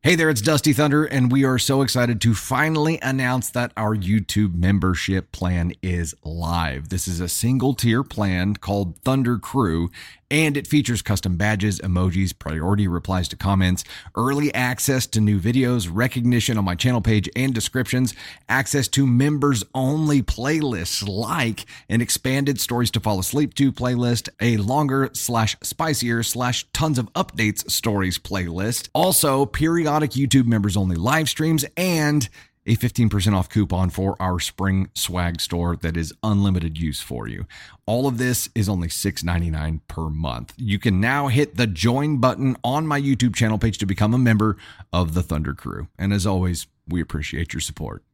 Hey there, it's Dusty Thunder, and we are so excited to finally announce that our YouTube membership plan is live. This is a single tier plan called Thunder Crew, and it features custom badges, emojis, priority replies to comments, early access to new videos, recognition on my channel page and descriptions, access to members only playlists like an expanded stories to fall asleep to playlist, a longer slash spicier slash tons of updates stories playlist, also periodic YouTube members only live streams, and a 15% off coupon for our spring swag store that is unlimited use for you. All of this is only $6.99 per month. You can now hit the join button on my YouTube channel page to become a member of the Thunder Crew. And as always, we appreciate your support.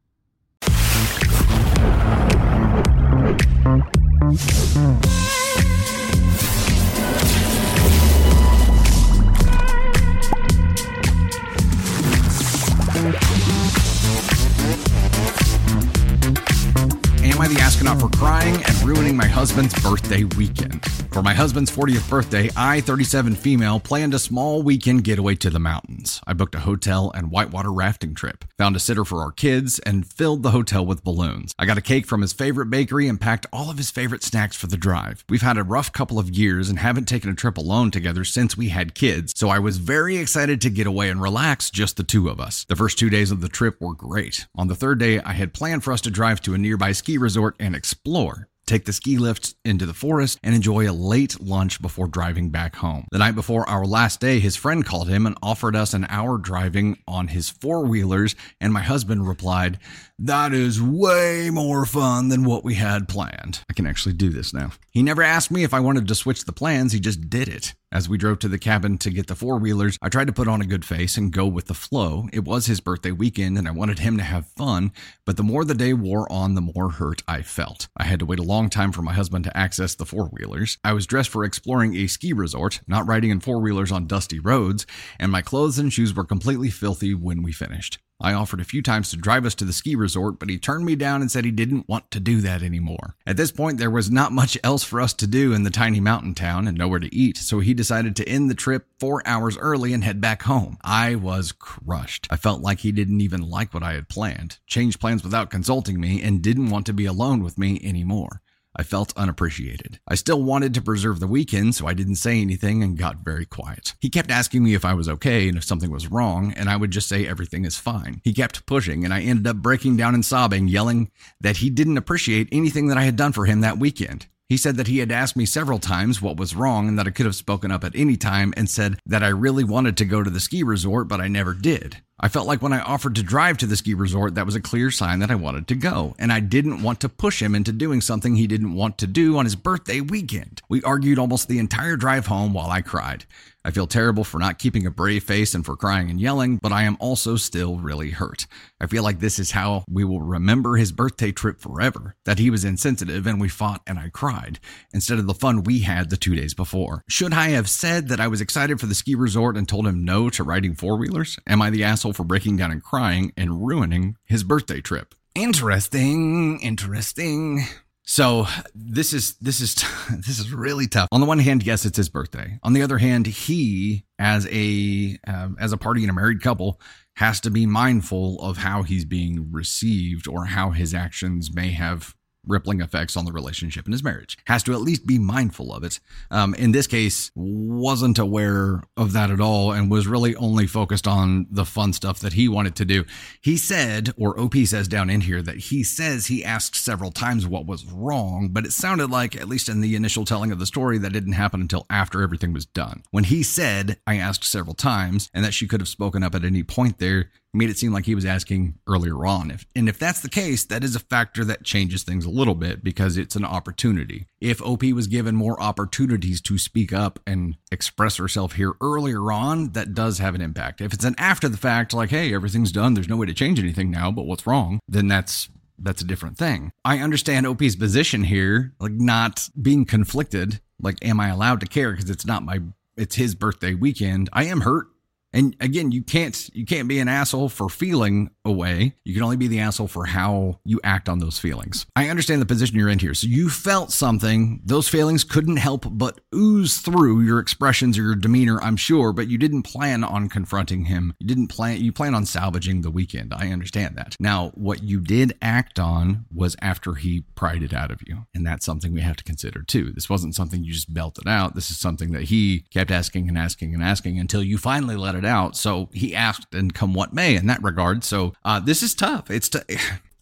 Am I the astronaut for crying and ruining my husband's birthday weekend? For my husband's 40th birthday, I, 37 female, planned a small weekend getaway to the mountains. I booked a hotel and whitewater rafting trip, found a sitter for our kids, and filled the hotel with balloons. I got a cake from his favorite bakery and packed all of his favorite snacks for the drive. We've had a rough couple of years and haven't taken a trip alone together since we had kids, so I was very excited to get away and relax just the two of us. The first two days of the trip were great. On the third day, I had planned for us to drive to a nearby ski resort and explore. Take the ski lift into the forest and enjoy a late lunch before driving back home. The night before our last day, his friend called him and offered us an hour driving on his four wheelers, and my husband replied, That is way more fun than what we had planned. I can actually do this now. He never asked me if I wanted to switch the plans, he just did it. As we drove to the cabin to get the four wheelers, I tried to put on a good face and go with the flow. It was his birthday weekend and I wanted him to have fun, but the more the day wore on, the more hurt I felt. I had to wait a long time for my husband to access the four wheelers. I was dressed for exploring a ski resort, not riding in four wheelers on dusty roads, and my clothes and shoes were completely filthy when we finished. I offered a few times to drive us to the ski resort, but he turned me down and said he didn't want to do that anymore. At this point, there was not much else for us to do in the tiny mountain town and nowhere to eat, so he decided to end the trip four hours early and head back home. I was crushed. I felt like he didn't even like what I had planned, changed plans without consulting me, and didn't want to be alone with me anymore. I felt unappreciated. I still wanted to preserve the weekend, so I didn't say anything and got very quiet. He kept asking me if I was okay and if something was wrong, and I would just say everything is fine. He kept pushing, and I ended up breaking down and sobbing, yelling that he didn't appreciate anything that I had done for him that weekend. He said that he had asked me several times what was wrong and that I could have spoken up at any time and said that I really wanted to go to the ski resort, but I never did. I felt like when I offered to drive to the ski resort, that was a clear sign that I wanted to go, and I didn't want to push him into doing something he didn't want to do on his birthday weekend. We argued almost the entire drive home while I cried. I feel terrible for not keeping a brave face and for crying and yelling, but I am also still really hurt. I feel like this is how we will remember his birthday trip forever that he was insensitive and we fought and I cried, instead of the fun we had the two days before. Should I have said that I was excited for the ski resort and told him no to riding four wheelers? Am I the asshole for breaking down and crying and ruining his birthday trip? Interesting, interesting. So this is this is this is really tough. On the one hand, yes, it's his birthday. On the other hand, he, as a um, as a party in a married couple, has to be mindful of how he's being received or how his actions may have rippling effects on the relationship and his marriage. Has to at least be mindful of it. Um, in this case, wasn't aware of that at all and was really only focused on the fun stuff that he wanted to do. He said, or OP says down in here, that he says he asked several times what was wrong, but it sounded like, at least in the initial telling of the story, that didn't happen until after everything was done. When he said, I asked several times, and that she could have spoken up at any point there, made it seem like he was asking earlier on. If, and if that's the case, that is a factor that changes things a little bit because it's an opportunity. If OP was given more opportunities to speak up and express herself here earlier on, that does have an impact. If it's an after the fact, like, hey, everything's done, there's no way to change anything now, but what's wrong? Then that's that's a different thing. I understand OP's position here, like not being conflicted. Like, am I allowed to care because it's not my it's his birthday weekend. I am hurt. And again, you can't you can't be an asshole for feeling away. You can only be the asshole for how you act on those feelings. I understand the position you're in here. So you felt something. Those feelings couldn't help but ooze through your expressions or your demeanor, I'm sure, but you didn't plan on confronting him. You didn't plan you plan on salvaging the weekend. I understand that. Now, what you did act on was after he pried it out of you. And that's something we have to consider too. This wasn't something you just belted out. This is something that he kept asking and asking and asking until you finally let it out. So he asked and come what may in that regard. So uh, this is tough. It's t-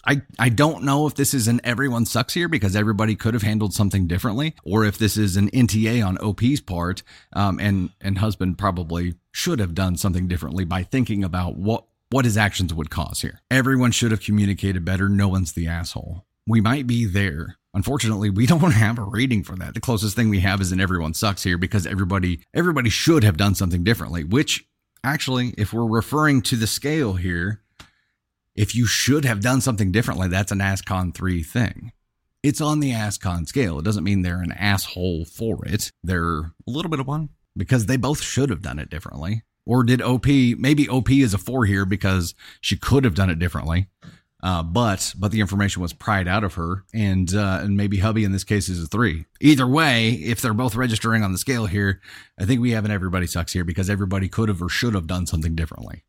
I, I don't know if this is an everyone sucks here because everybody could have handled something differently, or if this is an NTA on OP's part, um, and and husband probably should have done something differently by thinking about what what his actions would cause here. Everyone should have communicated better. No one's the asshole. We might be there. Unfortunately, we don't have a rating for that. The closest thing we have is an everyone sucks here because everybody everybody should have done something differently, which actually, if we're referring to the scale here, if you should have done something differently, that's an ASCON 3 thing. It's on the ASCON scale. It doesn't mean they're an asshole for it. They're a little bit of one because they both should have done it differently. Or did OP, maybe OP is a four here because she could have done it differently. Uh, but but the information was pried out of her, and uh, and maybe hubby in this case is a three. Either way, if they're both registering on the scale here, I think we have an everybody sucks here because everybody could have or should have done something differently.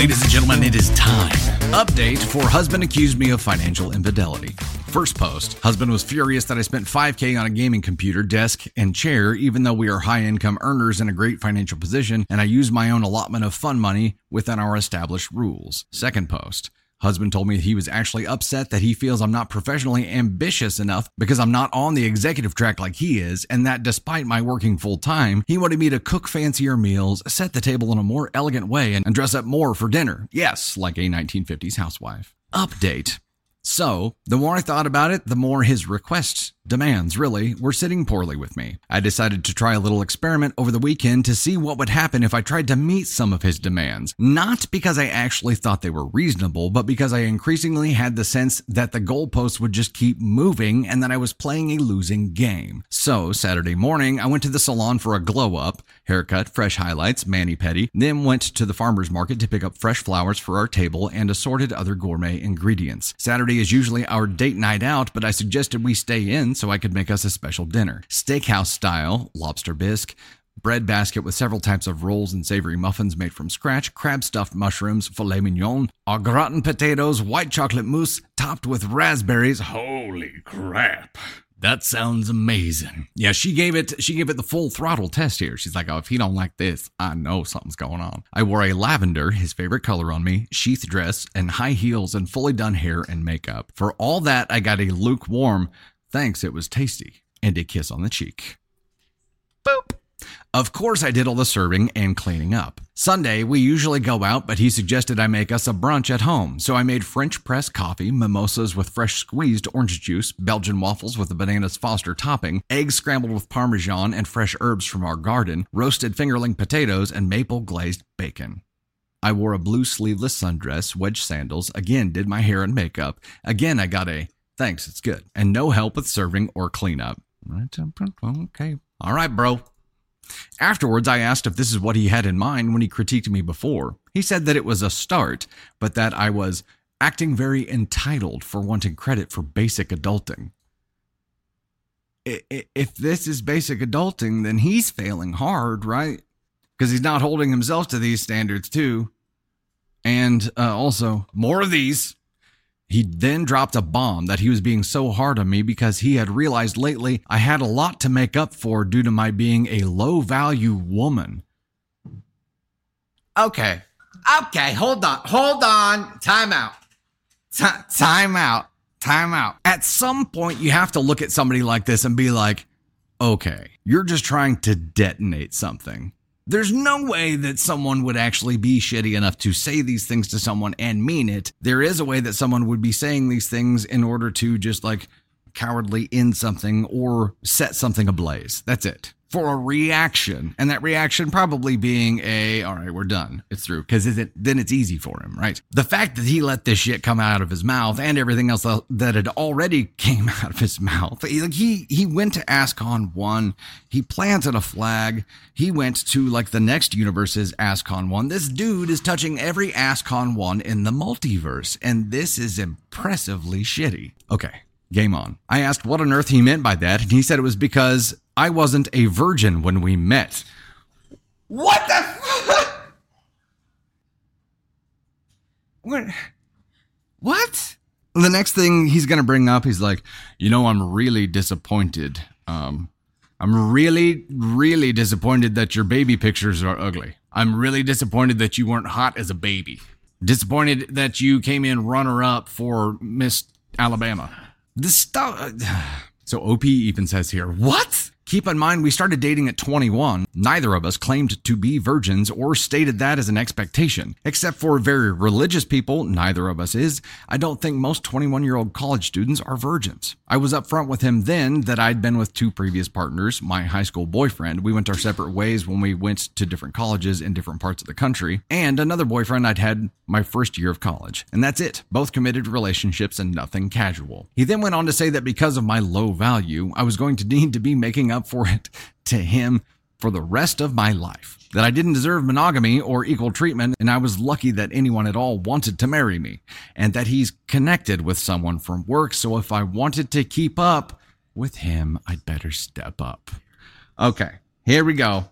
Ladies and gentlemen, it is time. Update for husband accused me of financial infidelity. First post Husband was furious that I spent 5K on a gaming computer, desk, and chair, even though we are high income earners in a great financial position, and I use my own allotment of fun money within our established rules. Second post Husband told me he was actually upset that he feels I'm not professionally ambitious enough because I'm not on the executive track like he is, and that despite my working full time, he wanted me to cook fancier meals, set the table in a more elegant way, and dress up more for dinner. Yes, like a 1950s housewife. Update. So, the more I thought about it, the more his requests, demands really, were sitting poorly with me. I decided to try a little experiment over the weekend to see what would happen if I tried to meet some of his demands. Not because I actually thought they were reasonable, but because I increasingly had the sense that the goalposts would just keep moving and that I was playing a losing game. So, Saturday morning, I went to the salon for a glow up, haircut, fresh highlights, mani pedi, then went to the farmer's market to pick up fresh flowers for our table and assorted other gourmet ingredients. Saturday is usually our date night out, but I suggested we stay in so I could make us a special dinner. Steakhouse style, lobster bisque, bread basket with several types of rolls and savory muffins made from scratch, crab stuffed mushrooms, filet mignon, au gratin potatoes, white chocolate mousse topped with raspberries. Holy crap. That sounds amazing. Yeah, she gave it she gave it the full throttle test here. She's like, "Oh, if he don't like this, I know something's going on." I wore a lavender, his favorite color on me, sheath dress and high heels and fully done hair and makeup. For all that, I got a lukewarm, thanks, it was tasty, and a kiss on the cheek. Boop. Of course, I did all the serving and cleaning up. Sunday, we usually go out, but he suggested I make us a brunch at home. So I made French press coffee, mimosas with fresh squeezed orange juice, Belgian waffles with a bananas Foster topping, eggs scrambled with parmesan and fresh herbs from our garden, roasted fingerling potatoes, and maple glazed bacon. I wore a blue sleeveless sundress, wedge sandals, again did my hair and makeup. Again, I got a thanks, it's good, and no help with serving or cleanup. Okay. All right, bro. Afterwards, I asked if this is what he had in mind when he critiqued me before. He said that it was a start, but that I was acting very entitled for wanting credit for basic adulting. If this is basic adulting, then he's failing hard, right? Because he's not holding himself to these standards, too. And uh, also, more of these. He then dropped a bomb that he was being so hard on me because he had realized lately I had a lot to make up for due to my being a low value woman. Okay. Okay. Hold on. Hold on. Time out. T- time out. Time out. At some point, you have to look at somebody like this and be like, okay, you're just trying to detonate something. There's no way that someone would actually be shitty enough to say these things to someone and mean it. There is a way that someone would be saying these things in order to just like cowardly end something or set something ablaze. That's it for a reaction, and that reaction probably being a, all right, we're done. It's through. Because it, then it's easy for him, right? The fact that he let this shit come out of his mouth and everything else that had already came out of his mouth. Like he, he went to Ascon 1. He planted a flag. He went to like the next universe's Ascon 1. This dude is touching every Ascon 1 in the multiverse. And this is impressively shitty. Okay. Game on. I asked what on earth he meant by that, and he said it was because I wasn't a virgin when we met. What the fuck? What? What? The next thing he's gonna bring up, he's like, you know, I'm really disappointed. Um, I'm really, really disappointed that your baby pictures are ugly. I'm really disappointed that you weren't hot as a baby. Disappointed that you came in runner up for Miss Alabama. This stuff. Uh, so OP even says here, what? Keep in mind, we started dating at 21. Neither of us claimed to be virgins or stated that as an expectation. Except for very religious people, neither of us is. I don't think most 21 year old college students are virgins. I was upfront with him then that I'd been with two previous partners, my high school boyfriend. We went our separate ways when we went to different colleges in different parts of the country, and another boyfriend I'd had my first year of college. And that's it. Both committed relationships and nothing casual. He then went on to say that because of my low value, I was going to need to be making up for it to him for the rest of my life. That I didn't deserve monogamy or equal treatment, and I was lucky that anyone at all wanted to marry me, and that he's connected with someone from work, so if I wanted to keep up with him, I'd better step up. Okay, here we go.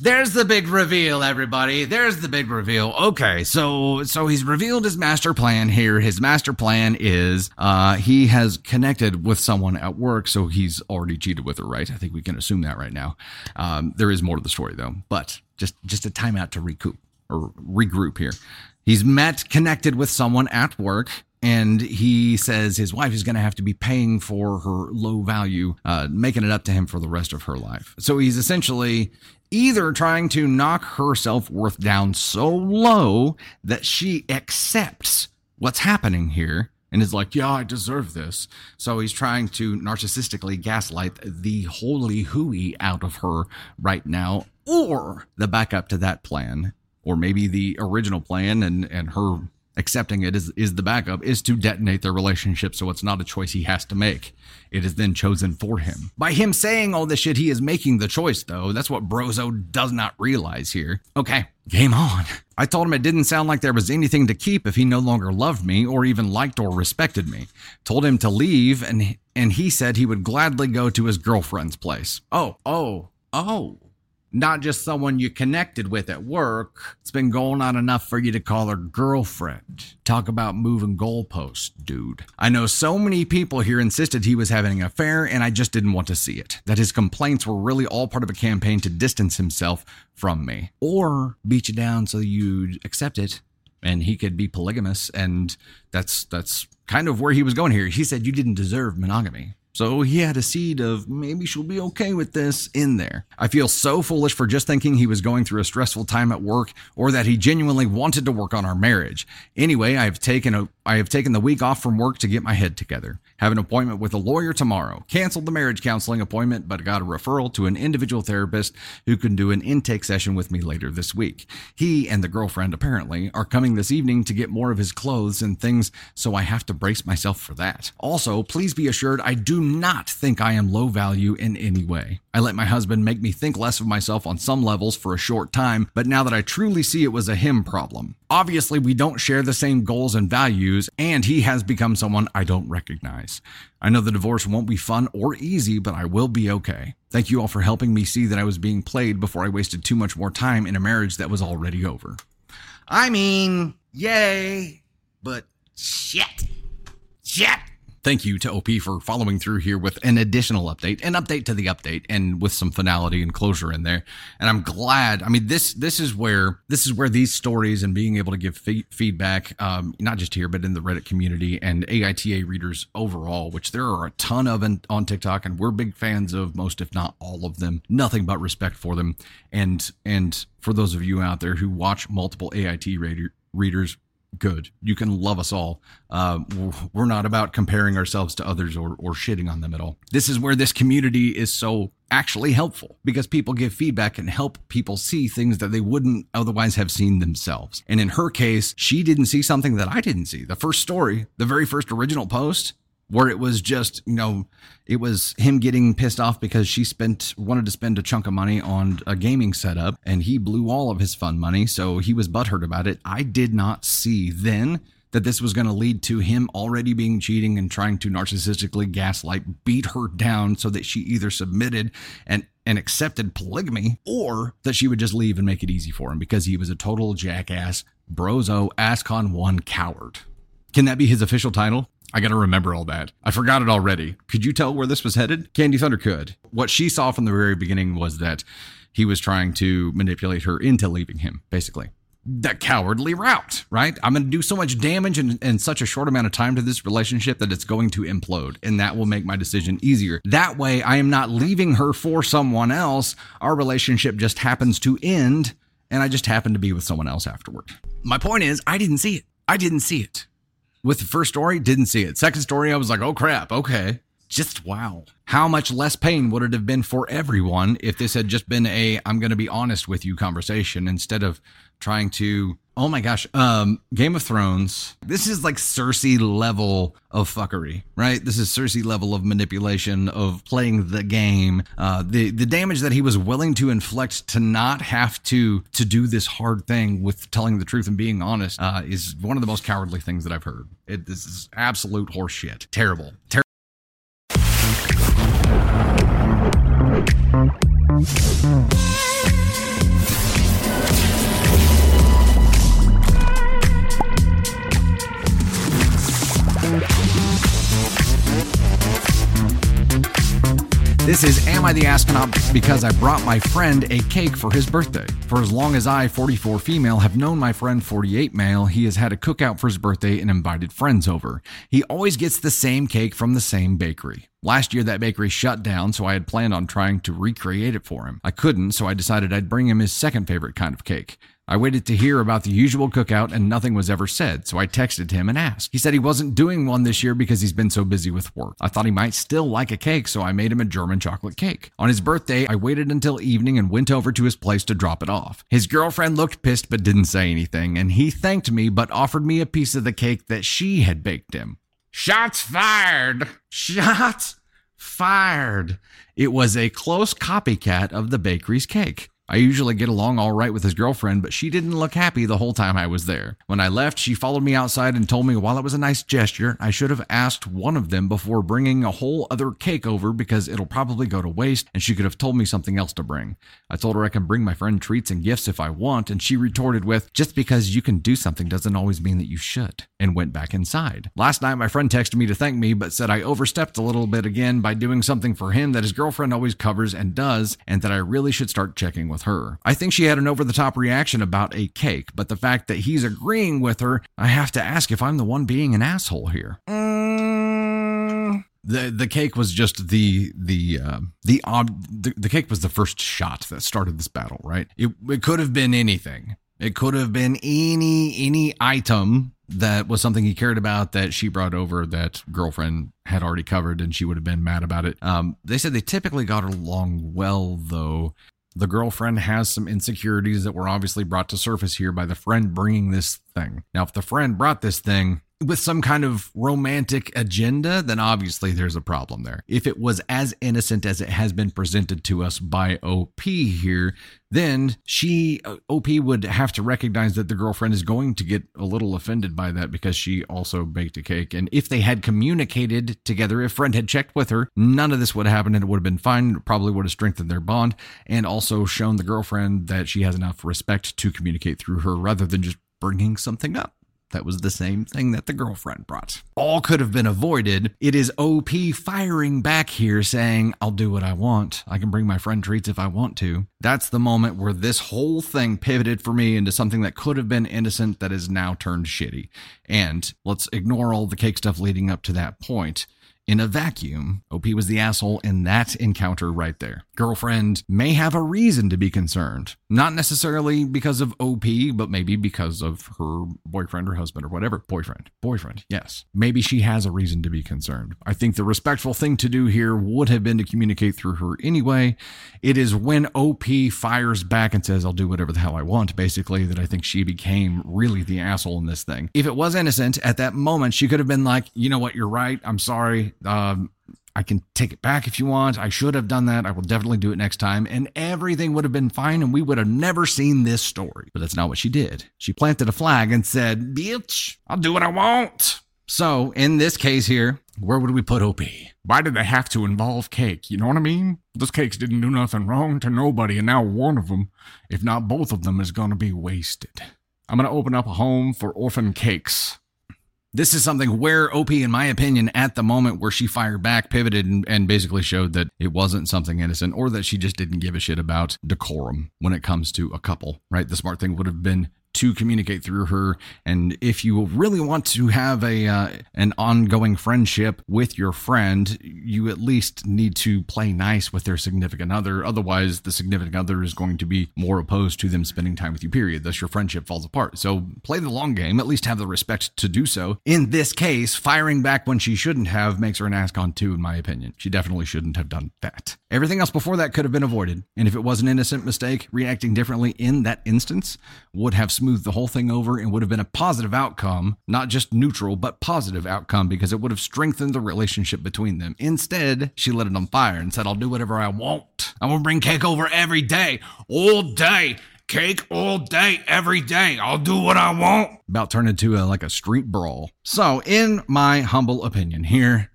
There's the big reveal, everybody. There's the big reveal. Okay, so so he's revealed his master plan here. His master plan is uh he has connected with someone at work, so he's already cheated with her, right? I think we can assume that right now. Um, there is more to the story though, but just just a timeout to recoup or regroup here. He's met, connected with someone at work and he says his wife is going to have to be paying for her low value, uh, making it up to him for the rest of her life. So he's essentially either trying to knock her self worth down so low that she accepts what's happening here and is like, yeah, I deserve this. So he's trying to narcissistically gaslight the holy hooey out of her right now, or the backup to that plan, or maybe the original plan and, and her accepting it is, is the backup is to detonate their relationship so it's not a choice he has to make. It is then chosen for him. By him saying all this shit he is making the choice though. That's what brozo does not realize here. Okay game on. I told him it didn't sound like there was anything to keep if he no longer loved me or even liked or respected me. Told him to leave and and he said he would gladly go to his girlfriend's place. Oh oh oh not just someone you connected with at work. It's been going on enough for you to call her girlfriend. Talk about moving goalposts, dude. I know so many people here insisted he was having an affair, and I just didn't want to see it. That his complaints were really all part of a campaign to distance himself from me or beat you down so you'd accept it and he could be polygamous and that's that's kind of where he was going here he said you didn't deserve monogamy so he had a seed of maybe she'll be okay with this in there. I feel so foolish for just thinking he was going through a stressful time at work or that he genuinely wanted to work on our marriage. Anyway, I have taken a I have taken the week off from work to get my head together. Have an appointment with a lawyer tomorrow. Canceled the marriage counseling appointment, but got a referral to an individual therapist who can do an intake session with me later this week. He and the girlfriend apparently are coming this evening to get more of his clothes and things, so I have to brace myself for that. Also, please be assured I do not think I am low value in any way. I let my husband make me think less of myself on some levels for a short time, but now that I truly see it was a him problem. Obviously, we don't share the same goals and values, and he has become someone I don't recognize. I know the divorce won't be fun or easy, but I will be okay. Thank you all for helping me see that I was being played before I wasted too much more time in a marriage that was already over. I mean, yay, but shit. Shit. Thank you to OP for following through here with an additional update, an update to the update, and with some finality and closure in there. And I'm glad. I mean, this this is where this is where these stories and being able to give fe- feedback, um, not just here but in the Reddit community and AITA readers overall, which there are a ton of in, on TikTok, and we're big fans of most, if not all of them. Nothing but respect for them, and and for those of you out there who watch multiple AIT reader, readers good. You can love us all. Uh, we're not about comparing ourselves to others or, or shitting on them at all. This is where this community is so actually helpful because people give feedback and help people see things that they wouldn't otherwise have seen themselves. And in her case, she didn't see something that I didn't see. The first story, the very first original post, where it was just you know it was him getting pissed off because she spent wanted to spend a chunk of money on a gaming setup and he blew all of his fun money. So he was butthurt about it. I did not see then that this was going to lead to him already being cheating and trying to narcissistically gaslight beat her down so that she either submitted and and accepted polygamy or that she would just leave and make it easy for him because he was a total jackass brozo ascon 1 coward. Can that be his official title I got to remember all that. I forgot it already. Could you tell where this was headed? Candy Thunder could. What she saw from the very beginning was that he was trying to manipulate her into leaving him, basically. That cowardly route, right? I'm going to do so much damage in, in such a short amount of time to this relationship that it's going to implode, and that will make my decision easier. That way, I am not leaving her for someone else. Our relationship just happens to end, and I just happen to be with someone else afterward. My point is, I didn't see it. I didn't see it. With the first story, didn't see it. Second story, I was like, oh crap, okay. Just wow. How much less pain would it have been for everyone if this had just been a I'm going to be honest with you conversation instead of trying to oh my gosh um game of thrones this is like cersei level of fuckery right? This is cersei level of manipulation of playing the game. Uh the the damage that he was willing to inflict to not have to to do this hard thing with telling the truth and being honest uh is one of the most cowardly things that i've heard. It this is absolute horseshit. Terrible. Terrible This is Am I the Astronaut because I brought my friend a cake for his birthday. For as long as I, 44 female, have known my friend 48 male, he has had a cookout for his birthday and invited friends over. He always gets the same cake from the same bakery. Last year, that bakery shut down, so I had planned on trying to recreate it for him. I couldn't, so I decided I'd bring him his second favorite kind of cake. I waited to hear about the usual cookout and nothing was ever said, so I texted him and asked. He said he wasn't doing one this year because he's been so busy with work. I thought he might still like a cake, so I made him a German chocolate cake. On his birthday, I waited until evening and went over to his place to drop it off. His girlfriend looked pissed but didn't say anything, and he thanked me but offered me a piece of the cake that she had baked him. Shots fired! Shots fired! It was a close copycat of the bakery's cake. I usually get along all right with his girlfriend, but she didn't look happy the whole time I was there. When I left, she followed me outside and told me while it was a nice gesture, I should have asked one of them before bringing a whole other cake over because it'll probably go to waste and she could have told me something else to bring. I told her I can bring my friend treats and gifts if I want, and she retorted with, just because you can do something doesn't always mean that you should, and went back inside. Last night, my friend texted me to thank me, but said I overstepped a little bit again by doing something for him that his girlfriend always covers and does, and that I really should start checking with her. I think she had an over the top reaction about a cake, but the fact that he's agreeing with her, I have to ask if I'm the one being an asshole here. Mm. The the cake was just the the uh, the, ob- the the cake was the first shot that started this battle, right? It it could have been anything. It could have been any any item that was something he cared about that she brought over that girlfriend had already covered and she would have been mad about it. Um, they said they typically got along well though. The girlfriend has some insecurities that were obviously brought to surface here by the friend bringing this thing. Now, if the friend brought this thing, with some kind of romantic agenda, then obviously there's a problem there. If it was as innocent as it has been presented to us by OP here, then she uh, op would have to recognize that the girlfriend is going to get a little offended by that because she also baked a cake. And if they had communicated together if friend had checked with her none of this would have happened and it would have been fine. Probably would have strengthened their bond and also shown the girlfriend that she has enough respect to communicate through her rather than just bringing something up that was the same thing that the girlfriend brought. All could have been avoided. It is OP firing back here saying, I'll do what I want. I can bring my friend treats if I want to. That's the moment where this whole thing pivoted for me into something that could have been innocent that is now turned shitty. And let's ignore all the cake stuff leading up to that point in a vacuum, OP was the asshole in that encounter right there. Girlfriend may have a reason to be concerned. Not necessarily because of OP, but maybe because of her boyfriend or husband or whatever. Boyfriend. Boyfriend, yes. Maybe she has a reason to be concerned. I think the respectful thing to do here would have been to communicate through her anyway. It is when OP fires back and says, I'll do whatever the hell I want, basically, that I think she became really the asshole in this thing. If it was innocent at that moment, she could have been like, you know what, you're right. I'm sorry um, I can take it back if you want. I should have done that. I will definitely do it next time. And everything would have been fine and we would have never seen this story. But that's not what she did. She planted a flag and said, Bitch, I'll do what I want. So in this case here, where would we put OP? Why did they have to involve cake? You know what I mean? Those cakes didn't do nothing wrong to nobody, and now one of them, if not both of them, is going to be wasted. I'm going to open up a home for orphan cakes. This is something where OP, in my opinion, at the moment where she fired back, pivoted, and, and, basically showed that it wasn't something innocent or that she just didn't give a shit about decorum when it comes to a couple, right? The smart thing would have been to communicate through her. And if you really want to have a uh, an ongoing friendship with your friend, you at least need to play nice with their significant other. Otherwise, the significant other is going to be more opposed to them spending time with you. Period. Thus, your friendship falls apart. So play the long game. At least have the respect to do so. In this case, firing back when she shouldn't have makes her an Ascon two, in my opinion. She definitely shouldn't have done that. Everything else before that could have been avoided. And if it was an innocent mistake, reacting differently in that instance would have smoothed the whole thing over and would have been a positive outcome, not just neutral, but positive outcome because it would have strengthened the relationship between them. Instead, she lit it on fire and said, I'll do whatever I want. I'm gonna bring cake over every day, all day. Cake all day, every day. I'll do what I want. About turned into a, like a street brawl. So, in my humble opinion here,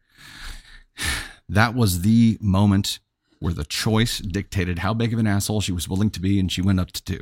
that was the moment where the choice dictated how big of an asshole she was willing to be, and she went up to two.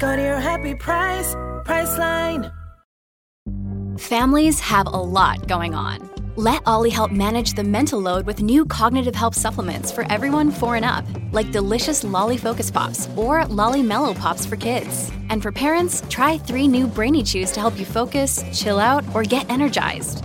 Go to your happy price, Priceline. Families have a lot going on. Let OLLY help manage the mental load with new cognitive help supplements for everyone four and up, like delicious Lolly Focus Pops or Lolly Mellow Pops for kids. And for parents, try three new Brainy Chews to help you focus, chill out, or get energized.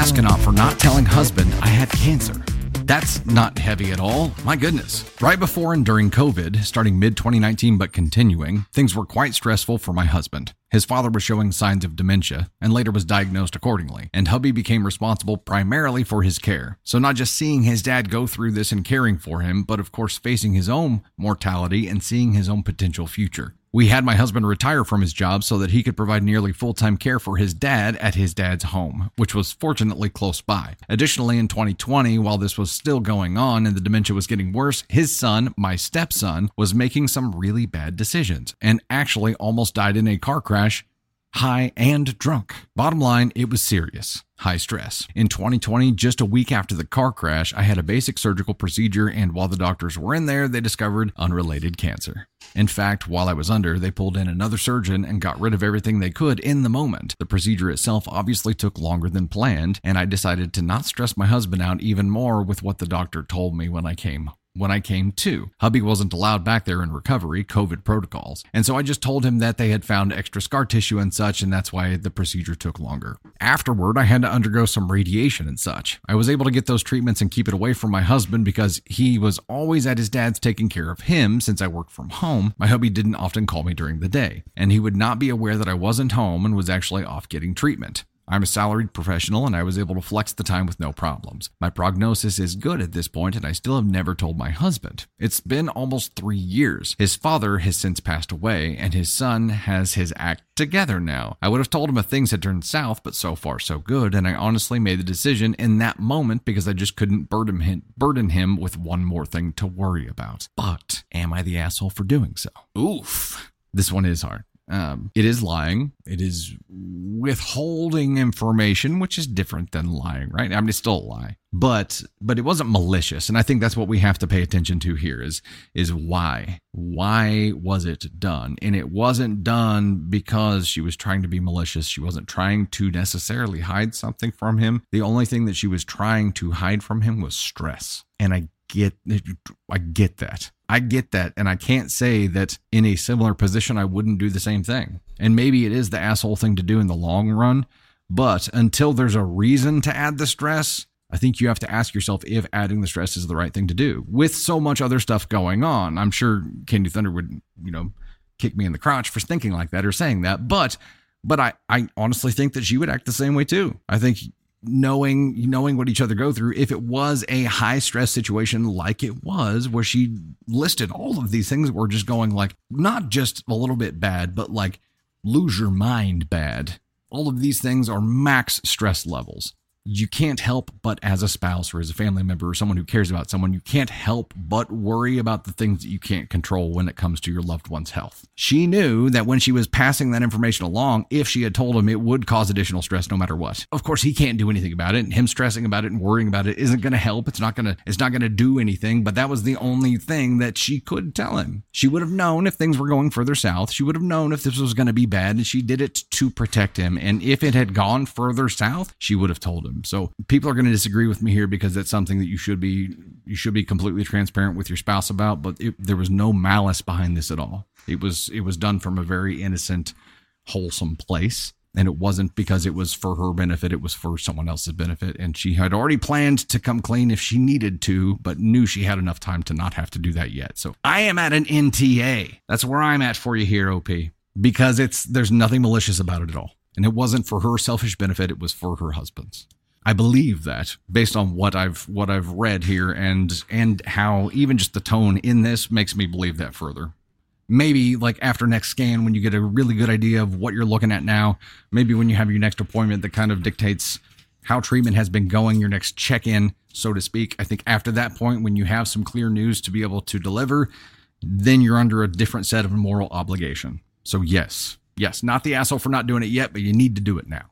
I for not telling husband I had cancer? That's not heavy at all. My goodness. Right before and during COVID, starting mid 2019 but continuing, things were quite stressful for my husband. His father was showing signs of dementia and later was diagnosed accordingly, and hubby became responsible primarily for his care. So, not just seeing his dad go through this and caring for him, but of course facing his own mortality and seeing his own potential future. We had my husband retire from his job so that he could provide nearly full time care for his dad at his dad's home, which was fortunately close by. Additionally, in 2020, while this was still going on and the dementia was getting worse, his son, my stepson, was making some really bad decisions and actually almost died in a car crash high and drunk. Bottom line, it was serious. high stress. In 2020, just a week after the car crash, I had a basic surgical procedure, and while the doctors were in there, they discovered unrelated cancer. In fact, while I was under, they pulled in another surgeon and got rid of everything they could in the moment. The procedure itself obviously took longer than planned, and I decided to not stress my husband out even more with what the doctor told me when I came when I came to. Hubby wasn't allowed back there in recovery, COVID protocols. And so I just told him that they had found extra scar tissue and such, and that's why the procedure took longer. Afterward, I had to undergo some radiation and such. I was able to get those treatments and keep it away from my husband because he was always at his dad's taking care of him since I worked from home. My hubby didn't often call me during the day, and he would not be aware that I wasn't home and was actually off getting treatment. I'm a salaried professional and I was able to flex the time with no problems. My prognosis is good at this point and I still have never told my husband. It's been almost three years. His father has since passed away and his son has his act together now. I would have told him if things had turned south, but so far so good, and I honestly made the decision in that moment because I just couldn't burden him, burden him with one more thing to worry about. But am I the asshole for doing so? Oof. This one is hard. Um, it is lying. It is withholding information, which is different than lying, right? I mean, it's still a lie, but but it wasn't malicious, and I think that's what we have to pay attention to here is is why why was it done? And it wasn't done because she was trying to be malicious. She wasn't trying to necessarily hide something from him. The only thing that she was trying to hide from him was stress, and I get I get that. I get that. And I can't say that in a similar position, I wouldn't do the same thing. And maybe it is the asshole thing to do in the long run. But until there's a reason to add the stress, I think you have to ask yourself if adding the stress is the right thing to do. With so much other stuff going on, I'm sure Candy Thunder would, you know, kick me in the crotch for thinking like that or saying that. But but I, I honestly think that she would act the same way too. I think knowing knowing what each other go through if it was a high stress situation like it was where she listed all of these things that were just going like not just a little bit bad but like lose your mind bad. All of these things are max stress levels you can't help but as a spouse or as a family member or someone who cares about someone, you can't help but worry about the things that you can't control when it comes to your loved one's health. She knew that when she was passing that information along, if she had told him it would cause additional stress no matter what. Of course, he can't do anything about it, and him stressing about it and worrying about it isn't going to help. It's not going to it's not going to do anything, but that was the only thing that she could tell him. She would have known if things were going further south. She would have known if this was going to be bad, and she did it to protect him. And if it had gone further south, she would have told him. So people are going to disagree with me here because that's something that you should be you should be completely transparent with your spouse about. But it, there was no malice behind this at all. It was it was done from a very innocent, wholesome place. And it wasn't because it was for her benefit, it was for someone else's benefit. And she had already planned to come clean if she needed to, but knew she had enough time to not have to do that yet. So I am at an NTA. That's where I'm at for you here, OP, because it's there's nothing malicious about it at all. And it wasn't for her selfish benefit, it was for her husband's. I believe that based on what I've what I've read here and and how even just the tone in this makes me believe that further. Maybe like after next scan when you get a really good idea of what you're looking at now, maybe when you have your next appointment that kind of dictates how treatment has been going, your next check-in, so to speak. I think after that point when you have some clear news to be able to deliver, then you're under a different set of moral obligation. So yes, yes, not the asshole for not doing it yet, but you need to do it now.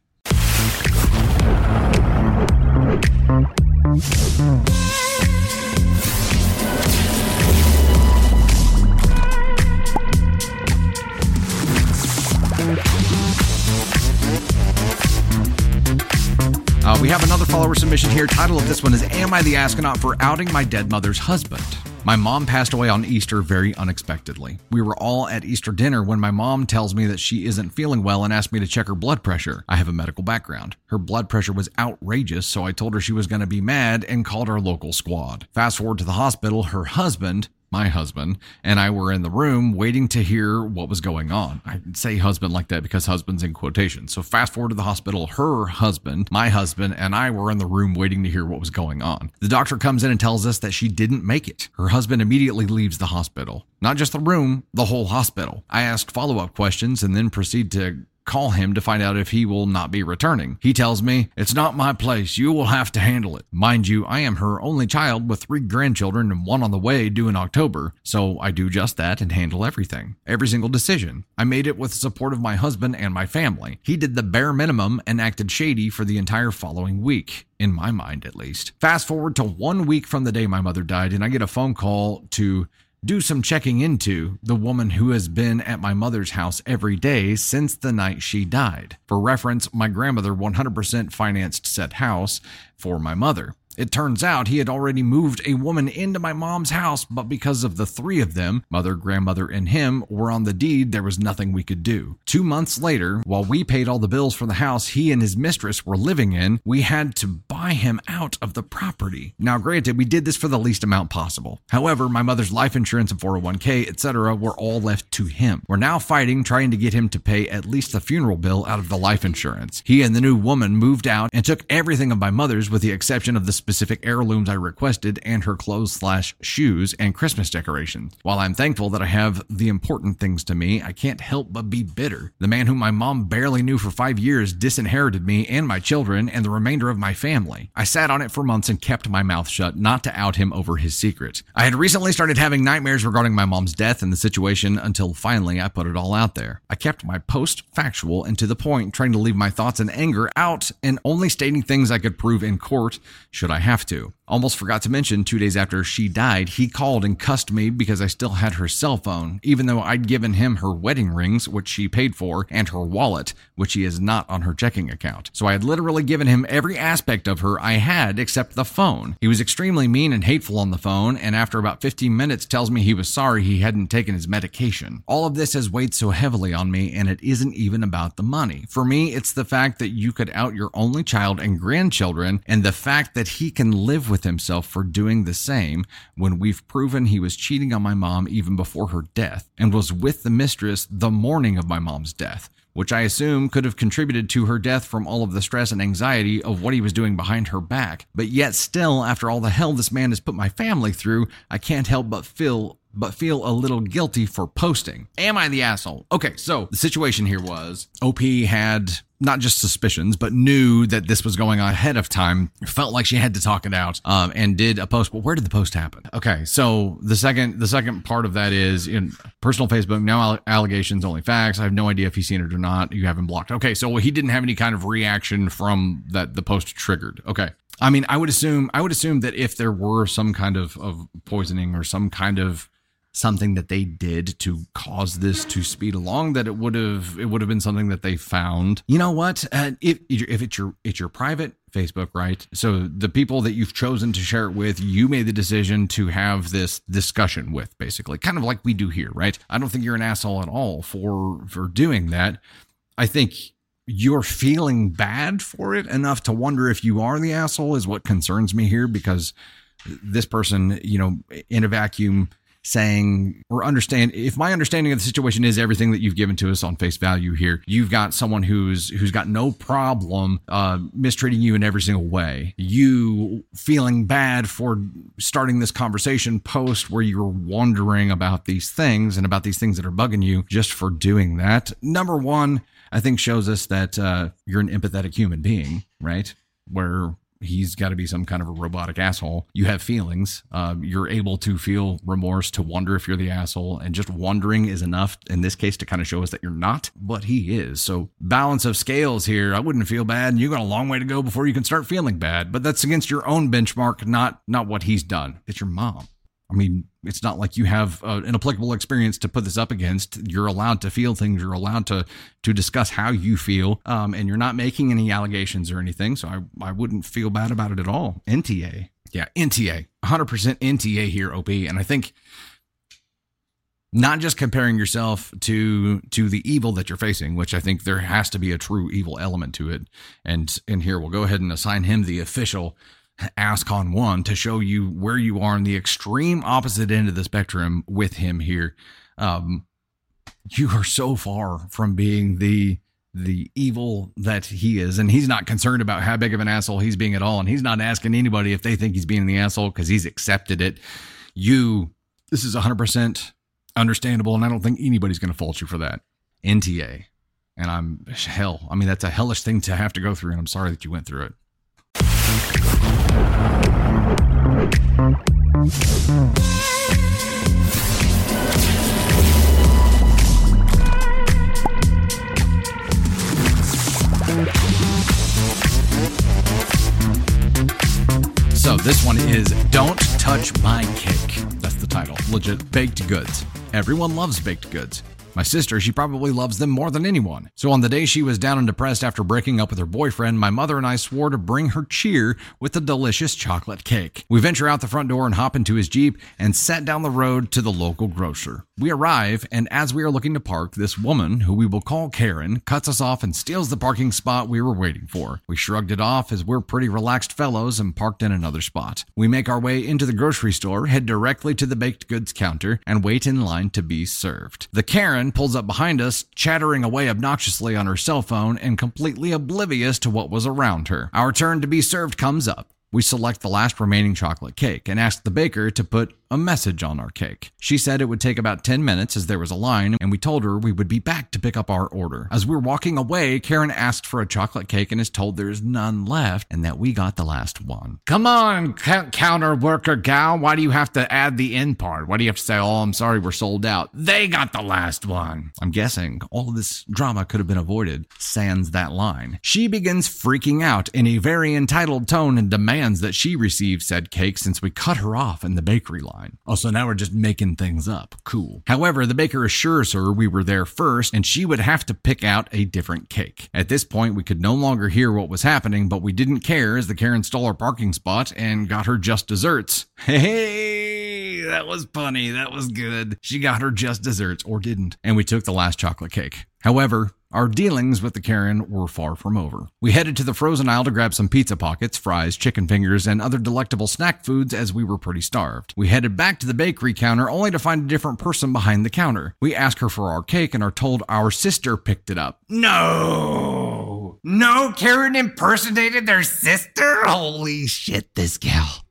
Uh, we have another follower submission here. Title of this one is Am I the Astronaut for Outing My Dead Mother's Husband? My mom passed away on Easter very unexpectedly. We were all at Easter dinner when my mom tells me that she isn't feeling well and asked me to check her blood pressure. I have a medical background. Her blood pressure was outrageous, so I told her she was going to be mad and called our local squad. Fast forward to the hospital, her husband, my husband, and I were in the room waiting to hear what was going on. I say husband like that because husband's in quotation. So fast forward to the hospital, her husband, my husband, and I were in the room waiting to hear what was going on. The doctor comes in and tells us that she didn't make it. Her husband immediately leaves the hospital. Not just the room, the whole hospital. I ask follow up questions and then proceed to call him to find out if he will not be returning. He tells me, It's not my place. You will have to handle it. Mind you, I am her only child with three grandchildren and one on the way due in October, so I do just that and handle everything. Every single decision. I made it with the support of my husband and my family. He did the bare minimum and acted shady for the entire following week in my mind at least. Fast forward to one week from the day my mother died, and I get a phone call to do some checking into the woman who has been at my mother's house every day since the night she died. For reference, my grandmother 100% financed said house for my mother. It turns out he had already moved a woman into my mom's house, but because of the three of them, mother, grandmother, and him, were on the deed, there was nothing we could do. Two months later, while we paid all the bills for the house he and his mistress were living in, we had to buy him out of the property. Now, granted, we did this for the least amount possible. However, my mother's life insurance and 401k, etc., were all left to him. We're now fighting, trying to get him to pay at least the funeral bill out of the life insurance. He and the new woman moved out and took everything of my mother's with the exception of the specific heirlooms I requested and her clothes slash shoes and Christmas decorations. While I'm thankful that I have the important things to me, I can't help but be bitter. The man whom my mom barely knew for five years disinherited me and my children and the remainder of my family. I sat on it for months and kept my mouth shut, not to out him over his secret. I had recently started having nightmares regarding my mom's death and the situation until finally I put it all out there. I kept my post factual and to the point, trying to leave my thoughts and anger out and only stating things I could prove in court should I have to. Almost forgot to mention, two days after she died, he called and cussed me because I still had her cell phone, even though I'd given him her wedding rings, which she paid for, and her wallet, which he is not on her checking account. So I had literally given him every aspect of her I had except the phone. He was extremely mean and hateful on the phone, and after about 15 minutes tells me he was sorry he hadn't taken his medication. All of this has weighed so heavily on me, and it isn't even about the money. For me, it's the fact that you could out your only child and grandchildren, and the fact that he can live with himself for doing the same when we've proven he was cheating on my mom even before her death and was with the mistress the morning of my mom's death which I assume could have contributed to her death from all of the stress and anxiety of what he was doing behind her back. But yet, still, after all the hell this man has put my family through, I can't help but feel but feel a little guilty for posting. Am I the asshole? Okay, so the situation here was OP had not just suspicions, but knew that this was going on ahead of time. Felt like she had to talk it out, um, and did a post. But where did the post happen? Okay, so the second the second part of that is in personal Facebook. No allegations, only facts. I have no idea if he's seen it or not. You haven't blocked. Okay, so he didn't have any kind of reaction from that the post triggered. Okay. I mean, I would assume I would assume that if there were some kind of, of poisoning or some kind of something that they did to cause this to speed along that it would have it would have been something that they found. You know what? Uh, if if it's your it's your private facebook right? So the people that you've chosen to share it with you made the decision to have this discussion with basically. Kind of like we do here right? I don't think you're an asshole at all for for doing that. I think you're feeling bad for it enough to wonder if you are the asshole is what concerns me here because this person you know in a vacuum saying or understand if my understanding of the situation is everything that you've given to us on face value here you've got someone who's who's got no problem uh, mistreating you in every single way. You feeling bad for starting this conversation post where you're wondering about these things and about these things that are bugging you just for doing that number one i think shows us that uh, you're an empathetic human being right? Where he's got to be some kind of a robotic asshole. You have feelings. Um, you're able to feel remorse, to wonder if you're the asshole, and just wondering is enough in this case to kind of show us that you're not, but he is. So balance of scales here. I wouldn't feel bad, and you got a long way to go before you can start feeling bad. But that's against your own benchmark, not not what he's done. It's your mom. I mean, it's not like you have uh, an applicable experience to put this up against. You're allowed to feel things. You're allowed to to discuss how you feel, um, and you're not making any allegations or anything. So I I wouldn't feel bad about it at all. NTA, yeah, NTA, 100% NTA here, OP, and I think not just comparing yourself to to the evil that you're facing which i think there has to be a true evil element to it and and here we'll go ahead and assign him the official Ascon one to show you where you are on the extreme opposite end of the spectrum with him here. Um, you are so far from being the the evil that he is and he's not concerned about how big of an asshole he's being at all and he's not asking anybody if they think he's being the asshole because he's accepted it you this is 100% understandable and i don't think anybody's going to fault you for that nta And I'm hell. I mean, that's a hellish thing to have to go through, and I'm sorry that you went through it. So this one is Don't Touch My Cake. That's the title. Legit baked goods. Everyone loves baked goods. My sister, she probably loves them more than anyone. So on the day she was down and depressed after breaking up with her boyfriend, my mother and I swore to bring her cheer with a delicious chocolate cake. We venture out the front door and hop into his Jeep and set down the road to the local grocer. We arrive, and as we are looking to park, this woman, who we will call Karen, cuts us off and steals the parking spot we were waiting for. We shrugged it off as we're pretty relaxed fellows and parked in another spot. We make our way into the grocery store, head directly to the baked goods counter, and wait in line to be served. The Karen pulls up behind us, chattering away obnoxiously on her cell phone and completely oblivious to what was around her. Our turn to be served comes up. We select the last remaining chocolate cake and ask the baker to put a message on our cake. She said it would take about 10 minutes as there was a line, and we told her we would be back to pick up our order. As we we're walking away, Karen asked for a chocolate cake and is told there's none left and that we got the last one. Come on, counter worker gal, why do you have to add the end part? Why do you have to say, oh, I'm sorry, we're sold out? They got the last one. I'm guessing all of this drama could have been avoided, sans that line. She begins freaking out in a very entitled tone and demands that she receive said cake since we cut her off in the bakery line. Oh, also, now we're just making things up. Cool. However, the baker assures her we were there first and she would have to pick out a different cake. At this point, we could no longer hear what was happening, but we didn't care as the Karen stole our parking spot and got her just desserts. Hey, that was funny. That was good. She got her just desserts or didn't, and we took the last chocolate cake. However, our dealings with the Karen were far from over. We headed to the frozen aisle to grab some pizza pockets, fries, chicken fingers, and other delectable snack foods as we were pretty starved. We headed back to the bakery counter only to find a different person behind the counter. We ask her for our cake and are told our sister picked it up. No! No, Karen impersonated their sister? Holy shit, this gal.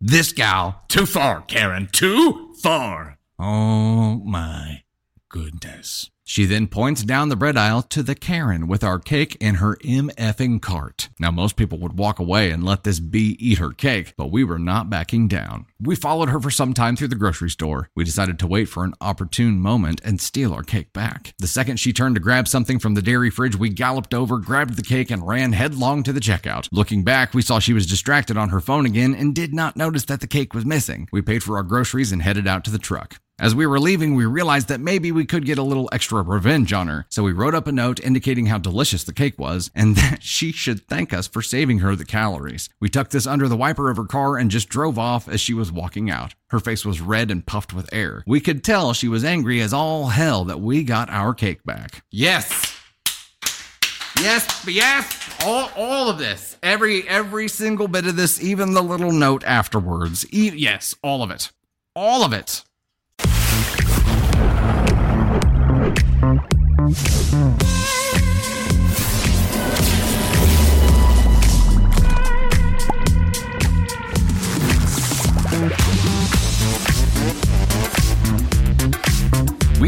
This gal. Too far, Karen. Too far. Oh my goodness. She then points down the bread aisle to the Karen with our cake in her MFing cart. Now, most people would walk away and let this bee eat her cake, but we were not backing down. We followed her for some time through the grocery store. We decided to wait for an opportune moment and steal our cake back. The second she turned to grab something from the dairy fridge, we galloped over, grabbed the cake, and ran headlong to the checkout. Looking back, we saw she was distracted on her phone again and did not notice that the cake was missing. We paid for our groceries and headed out to the truck. As we were leaving, we realized that maybe we could get a little extra revenge on her, so we wrote up a note indicating how delicious the cake was and that she should thank us for saving her the calories. We tucked this under the wiper of her car and just drove off as she was walking out. Her face was red and puffed with air. We could tell she was angry as all hell that we got our cake back. Yes. Yes, yes, all, all of this. Every every single bit of this, even the little note afterwards. E- yes, all of it. All of it. We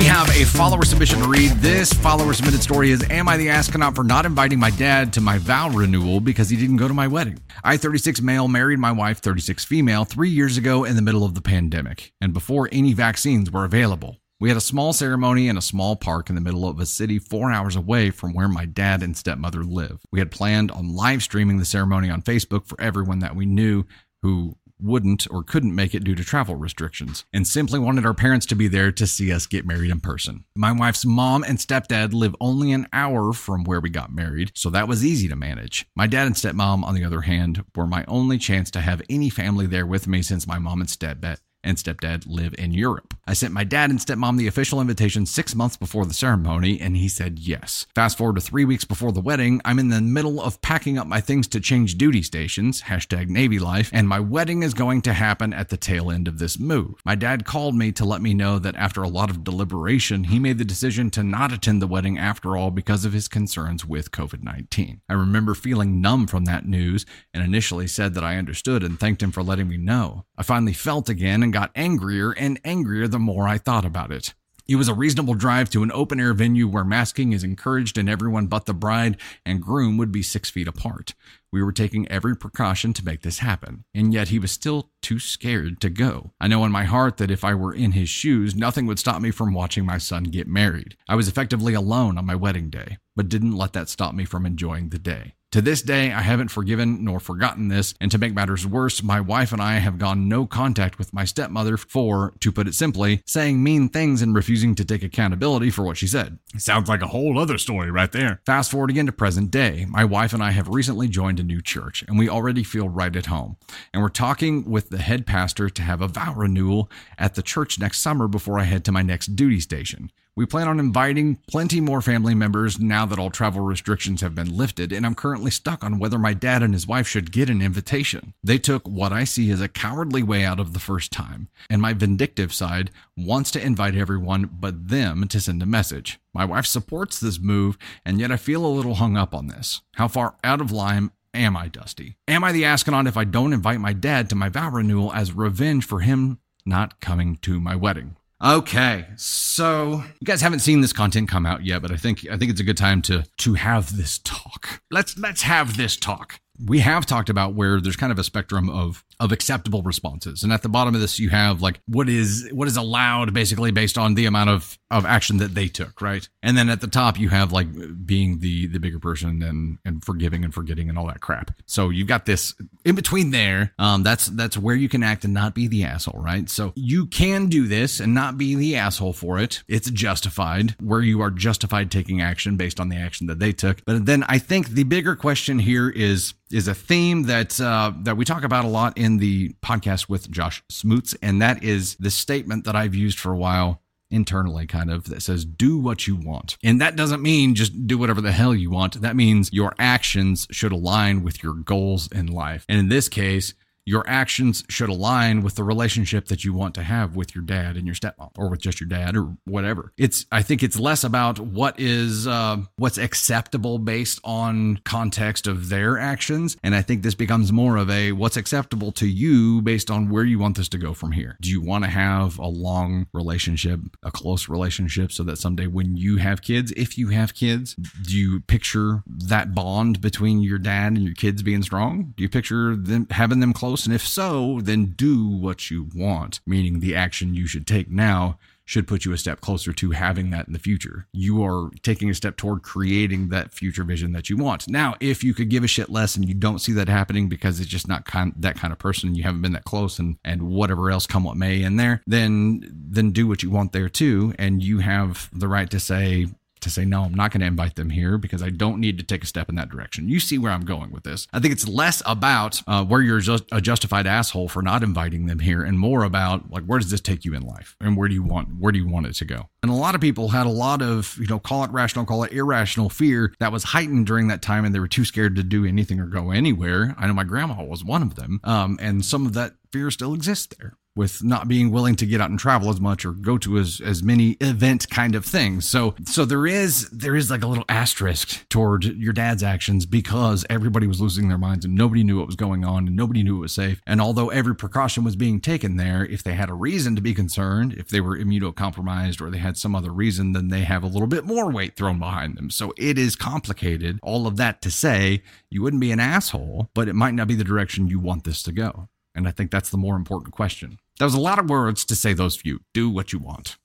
have a follower submission to read. This follower submitted story is Am I the Asconaut for not inviting my dad to my vow renewal because he didn't go to my wedding? I, 36 male, married my wife, 36 female, three years ago in the middle of the pandemic and before any vaccines were available. We had a small ceremony in a small park in the middle of a city four hours away from where my dad and stepmother live. We had planned on live streaming the ceremony on Facebook for everyone that we knew who wouldn't or couldn't make it due to travel restrictions, and simply wanted our parents to be there to see us get married in person. My wife's mom and stepdad live only an hour from where we got married, so that was easy to manage. My dad and stepmom, on the other hand, were my only chance to have any family there with me since my mom and stepdad and stepdad live in Europe. I sent my dad and stepmom the official invitation six months before the ceremony, and he said yes. Fast forward to three weeks before the wedding, I'm in the middle of packing up my things to change duty stations, hashtag Navy life, and my wedding is going to happen at the tail end of this move. My dad called me to let me know that after a lot of deliberation, he made the decision to not attend the wedding after all because of his concerns with COVID 19. I remember feeling numb from that news and initially said that I understood and thanked him for letting me know. I finally felt again and got angrier and angrier the more I thought about it. It was a reasonable drive to an open air venue where masking is encouraged and everyone but the bride and groom would be six feet apart. We were taking every precaution to make this happen, and yet he was still too scared to go. I know in my heart that if I were in his shoes, nothing would stop me from watching my son get married. I was effectively alone on my wedding day, but didn't let that stop me from enjoying the day. To this day, I haven't forgiven nor forgotten this, and to make matters worse, my wife and I have gone no contact with my stepmother for, to put it simply, saying mean things and refusing to take accountability for what she said. Sounds like a whole other story right there. Fast forward again to present day. My wife and I have recently joined a new church, and we already feel right at home. And we're talking with the head pastor to have a vow renewal at the church next summer before I head to my next duty station. We plan on inviting plenty more family members now that all travel restrictions have been lifted, and I'm currently stuck on whether my dad and his wife should get an invitation. They took what I see as a cowardly way out of the first time, and my vindictive side wants to invite everyone but them to send a message. My wife supports this move, and yet I feel a little hung up on this. How far out of line am I, Dusty? Am I the Asconaut if I don't invite my dad to my vow renewal as revenge for him not coming to my wedding? Okay, so you guys haven't seen this content come out yet, but I think I think it's a good time to to have this talk. Let's let's have this talk. We have talked about where there's kind of a spectrum of of acceptable responses. And at the bottom of this, you have like what is what is allowed basically based on the amount of of action that they took, right? And then at the top, you have like being the the bigger person and and forgiving and forgetting and all that crap. So you've got this in between there. Um, that's that's where you can act and not be the asshole, right? So you can do this and not be the asshole for it. It's justified where you are justified taking action based on the action that they took. But then I think the bigger question here is is a theme that uh, that we talk about a lot in the podcast with Josh Smoots, and that is the statement that I've used for a while internally, kind of that says do what you want, and that doesn't mean just do whatever the hell you want. That means your actions should align with your goals in life, and in this case your actions should align with the relationship that you want to have with your dad and your stepmom or with just your dad or whatever. It's i think it's less about what is uh, what's acceptable based on context of their actions. And i think this becomes more of a what's acceptable to you based on where you want this to go from here. Do you want to have a long relationship a close relationship so that someday when you have kids if you have kids do you picture that bond between your dad and your kids being strong? Do you picture them having them close and if so, then do what you want, meaning the action you should take now should put you a step closer to having that in the future. You are taking a step toward creating that future vision that you want. Now, if you could give a shit less and you don't see that happening because it's just not kind, that kind of person, you haven't been that close and and whatever else come what may in there, then then do what you want there too and you have the right to say to say, no, I'm not going to invite them here because I don't need to take a step in that direction. You see where I'm going with this. I think it's less about uh, where you're just a justified asshole for not inviting them here and more about like, where does this take you in life and where do you want, where do you want it to go? And a lot of people had a lot of, you know, call it rational, call it irrational fear that was heightened during that time and they were too scared to do anything or go anywhere. I know my grandma was one of them. Um, and some of that fear still exists there with not being willing to get out and travel as much or go to as, as many event kind of things. So so there is there is like a little asterisk toward your dad's actions because everybody was losing their minds and nobody knew what was going on and nobody knew it was safe. And although every precaution was being taken there, if they had a reason to be concerned, if they were immunocompromised or they had some other reason, then they have a little bit more weight thrown behind them. So it is complicated. All of that to say you wouldn't be an asshole, but it might not be the direction you want this to go. And I think that's the more important question. That was a lot of words to say those few. Do what you want.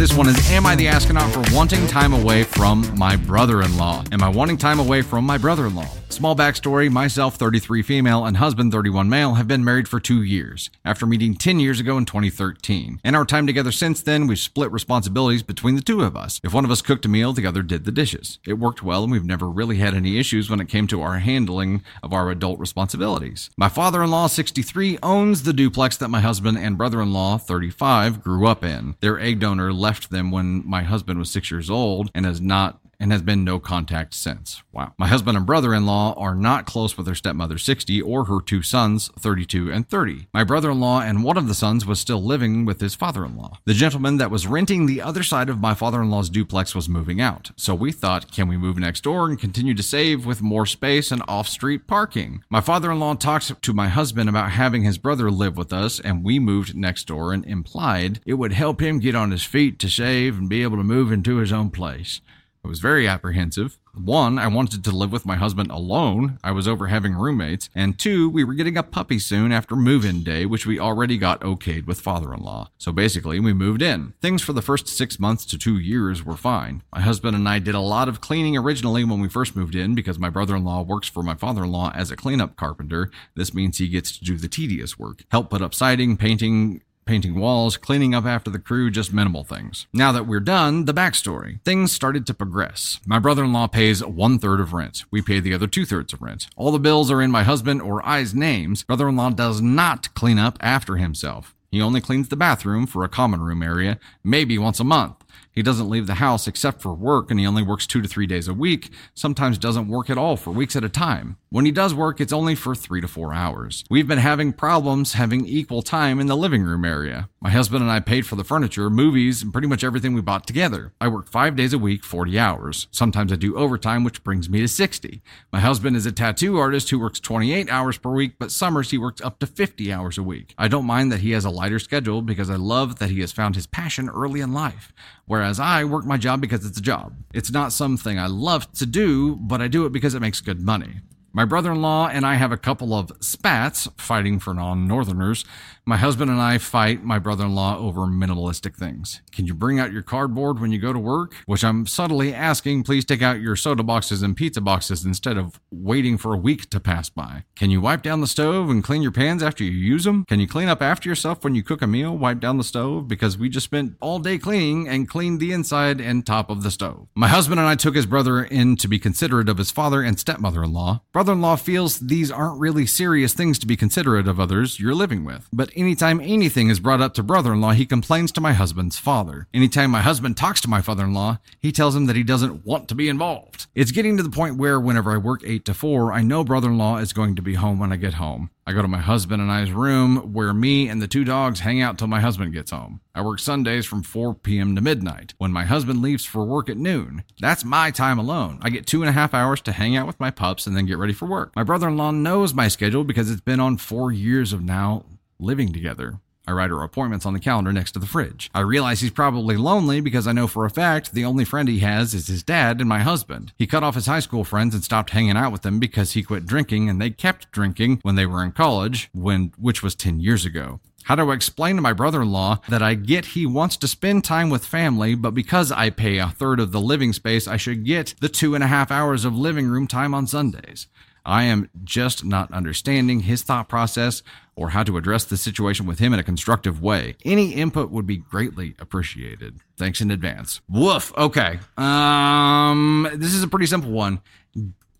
This one is Am I the Asconaut for wanting time away from my brother in law? Am I wanting time away from my brother in law? Small backstory myself, 33 female, and husband, 31 male, have been married for two years, after meeting 10 years ago in 2013. In our time together since then, we've split responsibilities between the two of us. If one of us cooked a meal, the other did the dishes. It worked well, and we've never really had any issues when it came to our handling of our adult responsibilities. My father in law, 63, owns the duplex that my husband and brother in law, 35, grew up in. Their egg donor left them when my husband was six years old and has not and has been no contact since. Wow. My husband and brother in law are not close with their stepmother 60 or her two sons 32 and 30. My brother in law and one of the sons was still living with his father in law. The gentleman that was renting the other side of my father in law's duplex was moving out. So we thought, can we move next door and continue to save with more space and off street parking? My father in law talked to my husband about having his brother live with us, and we moved next door and implied it would help him get on his feet to save and be able to move into his own place. I was very apprehensive. One, I wanted to live with my husband alone. I was over having roommates. And two, we were getting a puppy soon after move in day, which we already got okayed with father in law. So basically, we moved in. Things for the first six months to two years were fine. My husband and I did a lot of cleaning originally when we first moved in because my brother in law works for my father in law as a cleanup carpenter. This means he gets to do the tedious work help put up siding, painting, painting walls, cleaning up after the crew, just minimal things. Now that we're done, the backstory. Things started to progress. My brother in law pays one third of rent. We pay the other two thirds of rent. All the bills are in my husband or I's names. Brother in law does not clean up after himself. He only cleans the bathroom for a common room area, maybe once a month. He doesn't leave the house except for work and he only works two to three days a week, sometimes doesn't work at all for weeks at a time. When he does work, it's only for three to four hours. We've been having problems having equal time in the living room area. My husband and I paid for the furniture, movies, and pretty much everything we bought together. I work five days a week, 40 hours. Sometimes I do overtime, which brings me to 60. My husband is a tattoo artist who works 28 hours per week, but summers he works up to 50 hours a week. I don't mind that he has a lighter schedule because I love that he has found his passion early in life. Whereas I work my job because it's a job. It's not something I love to do, but I do it because it makes good money. My brother in law and I have a couple of spats fighting for non Northerners. My husband and I fight my brother in law over minimalistic things. Can you bring out your cardboard when you go to work? Which I'm subtly asking, please take out your soda boxes and pizza boxes instead of waiting for a week to pass by. Can you wipe down the stove and clean your pans after you use them? Can you clean up after yourself when you cook a meal? Wipe down the stove? Because we just spent all day cleaning and cleaned the inside and top of the stove. My husband and I took his brother in to be considerate of his father and stepmother in law. Brother in law feels these aren't really serious things to be considerate of others you're living with. But anytime anything is brought up to brother in law, he complains to my husband's father. Anytime my husband talks to my father in law, he tells him that he doesn't want to be involved. It's getting to the point where whenever I work 8 to 4, I know brother in law is going to be home when I get home. I go to my husband and I's room where me and the two dogs hang out till my husband gets home. I work Sundays from 4 p.m. to midnight when my husband leaves for work at noon. That's my time alone. I get two and a half hours to hang out with my pups and then get ready for work. My brother in law knows my schedule because it's been on four years of now living together. I write our appointments on the calendar next to the fridge. I realize he's probably lonely because I know for a fact the only friend he has is his dad and my husband. He cut off his high school friends and stopped hanging out with them because he quit drinking and they kept drinking when they were in college, when which was 10 years ago. How do I explain to my brother in law that I get he wants to spend time with family, but because I pay a third of the living space, I should get the two and a half hours of living room time on Sundays? I am just not understanding his thought process or how to address the situation with him in a constructive way. Any input would be greatly appreciated. Thanks in advance. Woof. Okay. Um, this is a pretty simple one.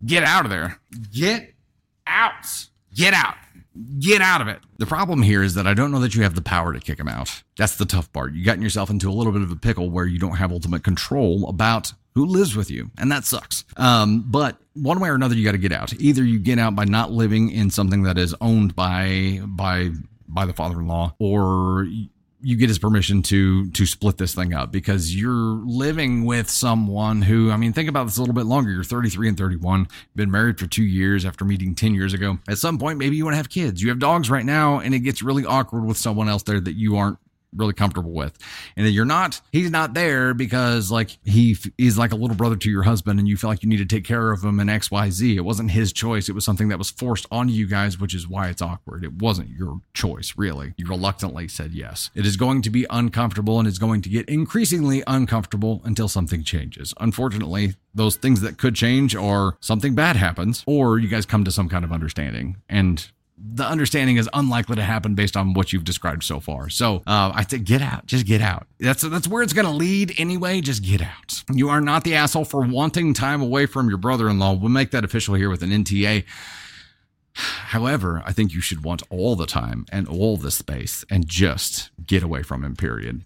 Get out of there. Get out. Get out. Get out of it. The problem here is that I don't know that you have the power to kick him out. That's the tough part. You gotten yourself into a little bit of a pickle where you don't have ultimate control about who lives with you, and that sucks. Um, but one way or another, you got to get out. Either you get out by not living in something that is owned by by by the father-in-law, or you get his permission to to split this thing up because you're living with someone who I mean think about this a little bit longer you're 33 and 31 been married for 2 years after meeting 10 years ago at some point maybe you want to have kids you have dogs right now and it gets really awkward with someone else there that you aren't really comfortable with. And then you're not he's not there because like he is like a little brother to your husband and you feel like you need to take care of him and xyz it wasn't his choice. It was something that was forced onto you guys which is why it's awkward. It wasn't your choice really. You reluctantly said yes. It is going to be uncomfortable and it's going to get increasingly uncomfortable until something changes. Unfortunately those things that could change are something bad happens or you guys come to some kind of understanding. And the understanding is unlikely to happen based on what you've described so far. So uh, I said, get out, just get out. That's that's where it's going to lead anyway. Just get out. You are not the asshole for wanting time away from your brother-in-law. We'll make that official here with an NTA. However, I think you should want all the time and all the space and just get away from him. Period.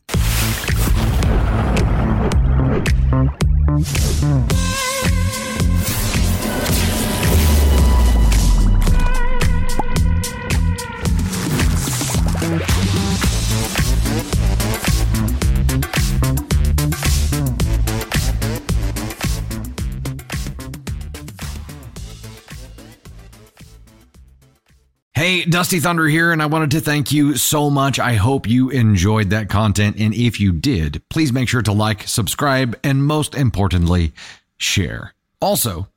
Hey, Dusty Thunder here, and I wanted to thank you so much. I hope you enjoyed that content. And if you did, please make sure to like, subscribe, and most importantly, share. Also,